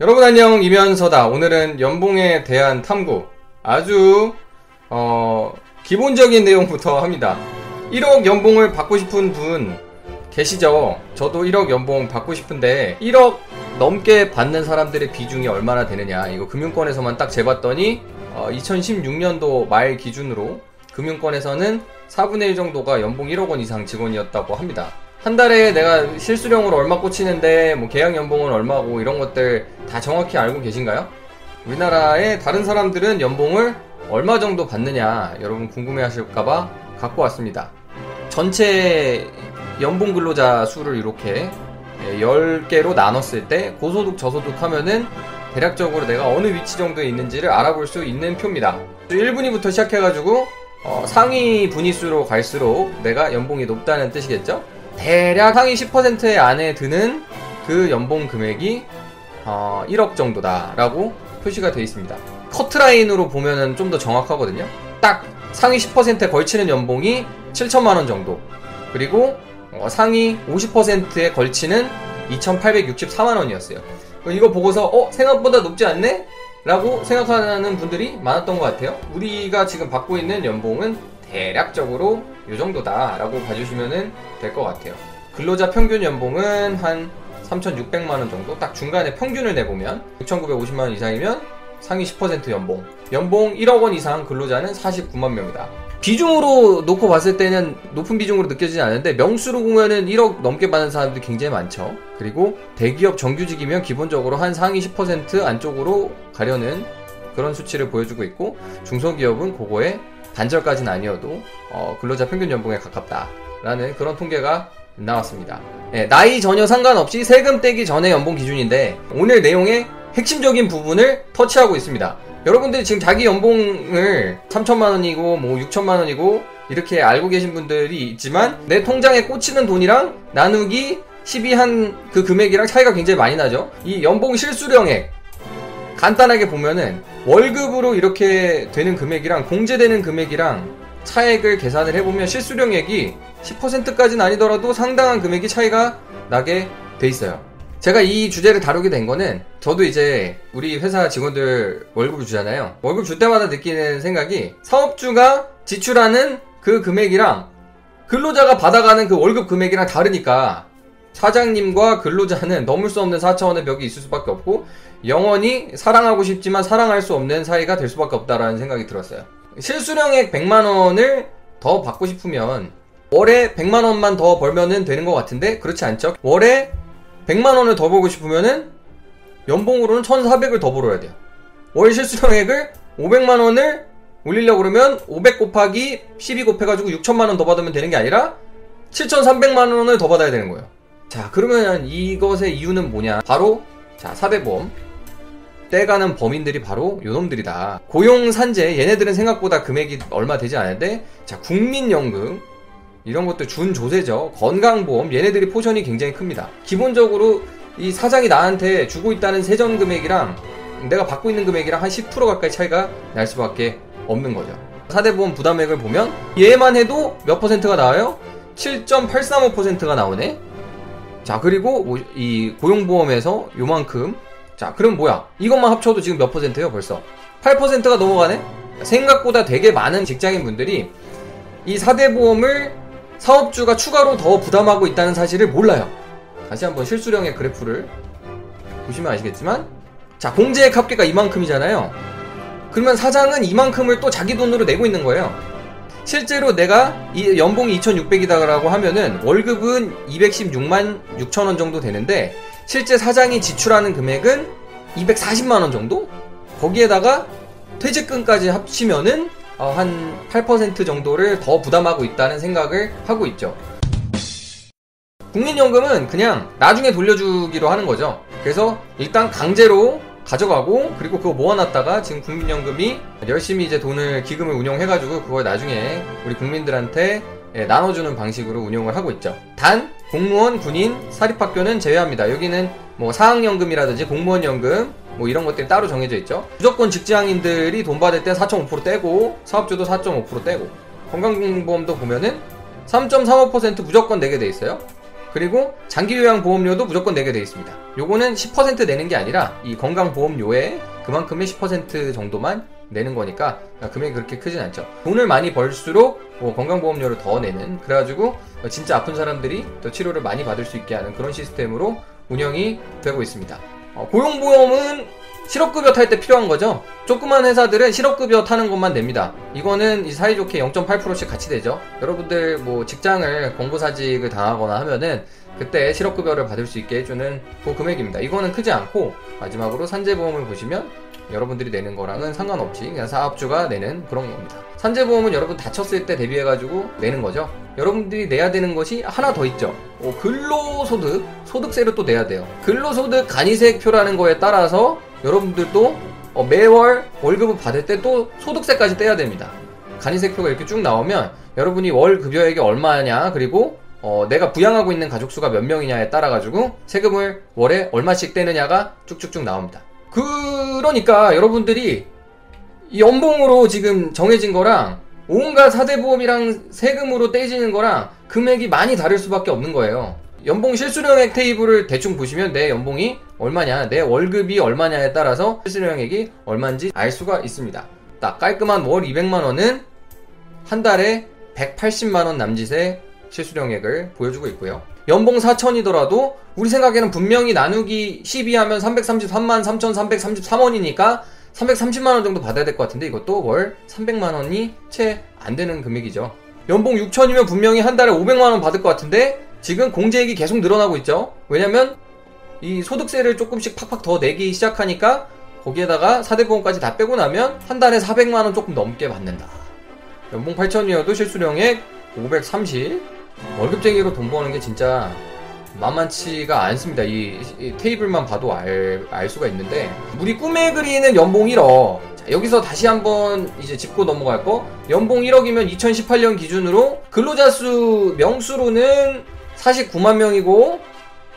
여러분 안녕 이면서다. 오늘은 연봉에 대한 탐구. 아주 어, 기본적인 내용부터 합니다. 1억 연봉을 받고 싶은 분 계시죠? 저도 1억 연봉 받고 싶은데 1억 넘게 받는 사람들의 비중이 얼마나 되느냐. 이거 금융권에서만 딱 재봤더니 어, 2016년도 말 기준으로 금융권에서는 4분의 1 정도가 연봉 1억 원 이상 직원이었다고 합니다 한 달에 내가 실수령으로 얼마 꽂히는데 뭐 계약 연봉은 얼마고 이런 것들 다 정확히 알고 계신가요? 우리나라의 다른 사람들은 연봉을 얼마 정도 받느냐 여러분 궁금해 하실까봐 갖고 왔습니다. 전체 연봉 근로자 수를 이렇게 10개로 나눴을 때 고소득 저소득 하면은 대략적으로 내가 어느 위치 정도에 있는지를 알아볼 수 있는 표입니다. 1분위부터 시작해가지고 어, 상위 분위수로 갈수록 내가 연봉이 높다는 뜻이겠죠? 대략 상위 10% 안에 드는 그 연봉 금액이 어, 1억 정도다라고 표시가 되어 있습니다. 커트라인으로 보면은 좀 더 정확하거든요. 딱 상위 10%에 걸치는 연봉이 7천만 원 정도. 그리고 어, 상위 50%에 걸치는 2,864만 원이었어요. 이거 보고서 어 생각보다 높지 않네? 라고 생각하는 분들이 많았던 것 같아요. 우리가 지금 받고 있는 연봉은 대략적으로 이 정도다라고 봐주시면 될 것 같아요. 근로자 평균 연봉은 한 3,600만 원 정도? 딱 중간에 평균을 내보면 6,950만 원 이상이면 상위 10% 연봉. 연봉 1억 원 이상 근로자는 49만 명이다. 비중으로 놓고 봤을 때는 높은 비중으로 느껴지지 않는데 명수로 보면은 1억 넘게 받는 사람들이 굉장히 많죠. 그리고 대기업 정규직이면 기본적으로 한 상위 10% 안쪽으로 가려는 그런 수치를 보여주고 있고 중소기업은 그거에 반절까지는 아니어도 어, 근로자 평균 연봉에 가깝다라는 그런 통계가 나왔습니다. 네, 나이 전혀 상관없이 세금 떼기 전에 연봉 기준인데 오늘 내용의 핵심적인 부분을 터치하고 있습니다. 여러분들이 지금 자기 연봉을 3천만 원이고 뭐 6천만 원이고 이렇게 알고 계신 분들이 있지만 내 통장에 꽂히는 돈이랑 나누기 12한 그 금액이랑 차이가 굉장히 많이 나죠. 이 연봉 실수령액 간단하게 보면은 월급으로 이렇게 되는 금액이랑 공제되는 금액이랑 차액을 계산을 해보면 실수령액이 10%까지는 아니더라도 상당한 금액이 차이가 나게 돼 있어요. 제가 이 주제를 다루게 된 거는 저도 이제 우리 회사 직원들 월급을 주잖아요. 월급 줄 때마다 느끼는 생각이 사업주가 지출하는 그 금액이랑 근로자가 받아가는 그 월급 금액이랑 다르니까 사장님과 근로자는 넘을 수 없는 4차원의 벽이 있을 수밖에 없고 영원히 사랑하고 싶지만 사랑할 수 없는 사이가 될 수밖에 없다라는 생각이 들었어요. 실수령액 100만 원을 더 받고 싶으면 월에 100만 원만 더 벌면은 되는 것 같은데 그렇지 않죠. 월에 100만 원을 더 벌고 싶으면은 연봉으로는 1,400을 더 벌어야 돼요. 월 실수령액을 500만 원을 올리려고 그러면 500 곱하기 12 곱해가지고 6천만 원 더 받으면 되는 게 아니라 7,300만 원을 더 받아야 되는 거예요. 자, 그러면 이것의 이유는 뭐냐? 바로 자, 사대보험. 떼가는 범인들이 바로 요놈들이다. 고용산재, 얘네들은 생각보다 금액이 얼마 되지 않은데, 자, 국민연금, 이런 것도 준조세죠. 건강보험, 얘네들이 포션이 굉장히 큽니다. 기본적으로 이 사장이 나한테 주고 있다는 세전 금액이랑 내가 받고 있는 금액이랑 한 10% 가까이 차이가 날 수밖에 없는 거죠. 사대보험 부담액을 보면 얘만 해도 몇 퍼센트가 나와요? 7.835%가 나오네? 자, 그리고 뭐이 고용보험에서 요만큼. 자, 그럼 뭐야? 이것만 합쳐도 지금 몇 퍼센트예요, 벌써? 8%가 넘어가네? 생각보다 되게 많은 직장인 분들이 이 4대 보험을 사업주가 추가로 더 부담하고 있다는 사실을 몰라요. 다시 한번 실수령의 그래프를 보시면 아시겠지만 자, 공제액 합계가 이만큼이잖아요. 그러면 사장은 이만큼을 또 자기 돈으로 내고 있는 거예요. 실제로 내가 이 연봉이 2,600이다라고 하면은 월급은 216만 6천 원 정도 되는데 실제 사장이 지출하는 금액은 240만 원 정도? 거기에다가 퇴직금까지 합치면은 어, 한8% 정도를 더 부담하고 있다는 생각을 하고 있죠. 국민연금은 그냥 나중에 돌려주기로 하는 거죠. 그래서 일단 강제로 가져가고 그리고 그거 모아놨다가 지금 국민연금이 열심히 이제 돈을 기금을 운영해가지고 그걸 나중에 우리 국민들한테 예, 나눠주는 방식으로 운영을 하고 있죠. 단 공무원, 군인, 사립학교는 제외합니다. 여기는 뭐 사학연금이라든지 공무원 연금 뭐 이런 것들이 따로 정해져 있죠. 무조건 직장인들이 돈 받을 때 4.5% 떼고 사업주도 4.5% 떼고 건강보험도 보면은 3.35% 무조건 내게 돼 있어요. 그리고 장기 요양 보험료도 무조건 내게 되어 있습니다. 요거는 10% 내는 게 아니라 이 건강 보험료에 그만큼의 10% 정도만 내는 거니까 금액이 그렇게 크진 않죠. 돈을 많이 벌수록 뭐 건강보험료를 더 내는 그래가지고 진짜 아픈 사람들이 또 치료를 많이 받을 수 있게 하는 그런 시스템으로 운영이 되고 있습니다. 어, 고용보험은 실업급여 탈 때 필요한 거죠. 조그만 회사들은 실업급여 타는 것만 냅니다. 이거는 사이좋게 0.8%씩 같이 되죠. 여러분들 뭐 직장을 공고사직을 당하거나 하면은 그때 실업급여를 받을 수 있게 해주는 그 금액입니다. 이거는 크지 않고 마지막으로 산재보험을 보시면 여러분들이 내는 거랑은 상관없이 그냥 사업주가 내는 그런 겁니다. 산재보험은 여러분 다쳤을 때 대비해가지고 내는 거죠. 여러분들이 내야 되는 것이 하나 더 있죠. 어, 근로소득, 소득세를 또 내야 돼요. 근로소득 간이세표라는 거에 따라서 여러분들도 어, 매월 월급을 받을 때 또 소득세까지 떼야 됩니다. 간이세표가 이렇게 쭉 나오면 여러분이 월 급여액이 얼마냐 그리고 어, 내가 부양하고 있는 가족 수가 몇 명이냐에 따라 가지고 세금을 월에 얼마씩 떼느냐가 쭉쭉쭉 나옵니다. 그러니까 여러분들이 연봉으로 지금 정해진 거랑 온갖 사대보험이랑 세금으로 떼지는 거랑 금액이 많이 다를 수밖에 없는 거예요. 연봉 실수령액 테이블을 대충 보시면 내 연봉이 얼마냐, 내 월급이 얼마냐에 따라서 실수령액이 얼마인지 알 수가 있습니다. 딱 깔끔한 월 200만원은 한 달에 180만원 남짓의 실수령액을 보여주고 있고요. 연봉 4천이더라도 우리 생각에는 분명히 나누기 12하면 333만 3,333원이니까 330만 원 정도 받아야 될 것 같은데 이것도 월 300만 원이 채 안 되는 금액이죠. 연봉 6천이면 분명히 한 달에 500만 원 받을 것 같은데 지금 공제액이 계속 늘어나고 있죠. 왜냐면 이 소득세를 조금씩 팍팍 더 내기 시작하니까 거기에다가 사대보험까지 다 빼고 나면 한 달에 400만 원 조금 넘게 받는다. 연봉 8천이어도 실수령액 530 월급쟁이로 돈 버는 게 진짜 만만치가 않습니다. 이, 이 테이블만 봐도 알, 알 수가 있는데 우리 꿈에 그리는 연봉 1억 자, 여기서 다시 한번 이제 짚고 넘어갈 거 연봉 1억이면 2018년 기준으로 근로자 수 명수로는 49만 명이고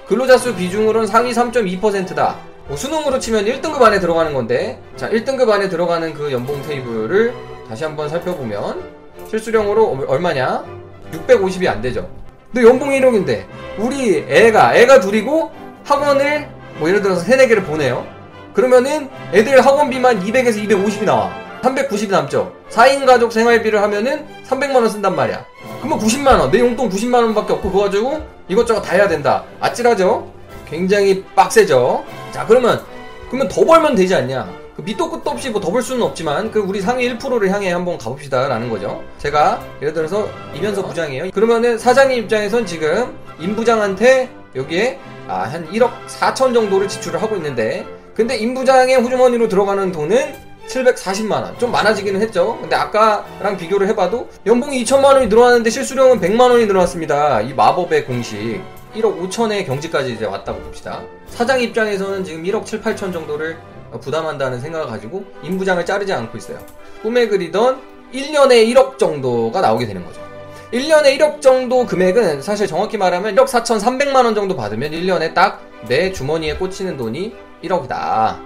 근로자 수 비중으로는 상위 3.2%다. 뭐 수능으로 치면 1등급 안에 들어가는 건데 자 1등급 안에 들어가는 그 연봉 테이블을 다시 한번 살펴보면 실수령으로 얼마냐 650이 안 되죠. 근데 연봉 1억인데 우리 애가 애가 둘이고 학원을 뭐 예를 들어서 3, 4개를 보내요. 그러면은 애들 학원비만 200에서 250이 나와. 390이 남죠. 4인 가족 생활비를 하면은 300만 원 쓴단 말이야. 그러면 90만 원. 내 용돈 90만 원밖에 없고 그거 가지고 이것저것 다 해야 된다. 아찔하죠? 굉장히 빡세죠? 자, 그러면, 그러면 더 벌면 되지 않냐? 그 밑도 끝도 없이 뭐더벌 수는 없지만 그 우리 상위 1%를 향해 한번 가봅시다라는 거죠. 제가 예를 들어서 이면서 부장이에요. 그러면은 사장님 입장에선 지금 임 부장한테 여기에 아, 한 1억 4천 정도를 지출을 하고 있는데 근데 임 부장의 후주머니로 들어가는 돈은 740만원. 좀 많아지기는 했죠. 근데 아까랑 비교를 해봐도 연봉이 2천만원이 늘어났는데 실수령은 100만원이 늘어났습니다. 이 마법의 공식. 1억 5천의 경지까지 이제 왔다고 봅시다. 사장 입장에서는 지금 1억 7, 8천 정도를 부담한다는 생각을 가지고 임부장을 자르지 않고 있어요. 꿈에 그리던 1년에 1억 정도가 나오게 되는 거죠. 1년에 1억 정도 금액은 사실 정확히 말하면 1억 4,300만 원 정도 받으면 1년에 딱 내 주머니에 꽂히는 돈이 1억이다.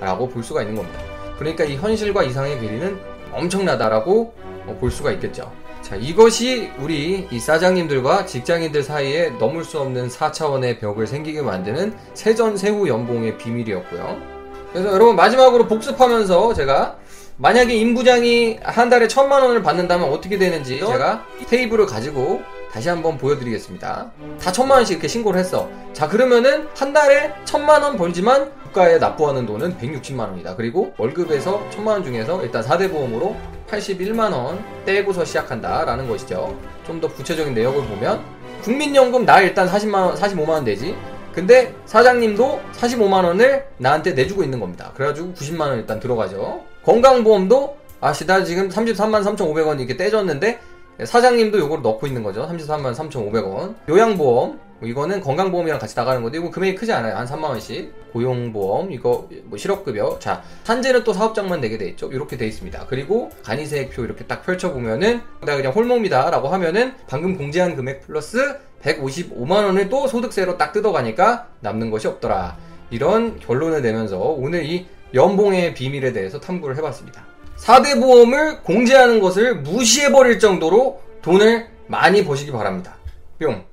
라고 볼 수가 있는 겁니다. 그러니까 이 현실과 이상의 괴리는 엄청나다라고 볼 수가 있겠죠. 자, 이것이 우리 이 사장님들과 직장인들 사이에 넘을 수 없는 4차원의 벽을 생기게 만드는 세전세후 연봉의 비밀이었고요. 그래서 여러분 마지막으로 복습하면서 제가 만약에 임부장이 한 달에 천만 원을 받는다면 어떻게 되는지 제가 테이블을 가지고 다시 한번 보여드리겠습니다. 다 천만 원씩 이렇게 신고를 했어. 자 그러면은 한 달에 천만 원 벌지만 국가에 납부하는 돈은 160만 원이다. 그리고 월급에서 천만 원 중에서 일단 4대 보험으로 81만 원 떼고서 시작한다라는 것이죠. 좀 더 구체적인 내역을 보면 국민연금 나 일단 40만 원, 45만 원 되지. 근데 사장님도 45만원을 나한테 내주고 있는 겁니다. 그래가지고 90만원 일단 들어가죠. 건강보험도 아시다 지금 33만 3,500원 이렇게 떼줬는데 사장님도 요거를 넣고 있는 거죠. 33만 3,500원. 요양보험 이거는 건강보험이랑 같이 나가는 건데 이거 금액이 크지 않아요. 한 3만 원씩. 고용보험 이거 뭐 실업급여. 자 산재는 또 사업장만 내게 돼 있죠. 이렇게 돼 있습니다. 그리고 간이세액표 이렇게 딱 펼쳐 보면은 내가 그냥 홀몸이다라고 하면은 방금 공제한 금액 플러스 155만 원을 또 소득세로 딱 뜯어가니까 남는 것이 없더라. 이런 결론을 내면서 오늘 이 연봉의 비밀에 대해서 탐구를 해봤습니다. 4대 보험을 공제하는 것을 무시해버릴 정도로 돈을 많이 버시기 바랍니다. 뿅.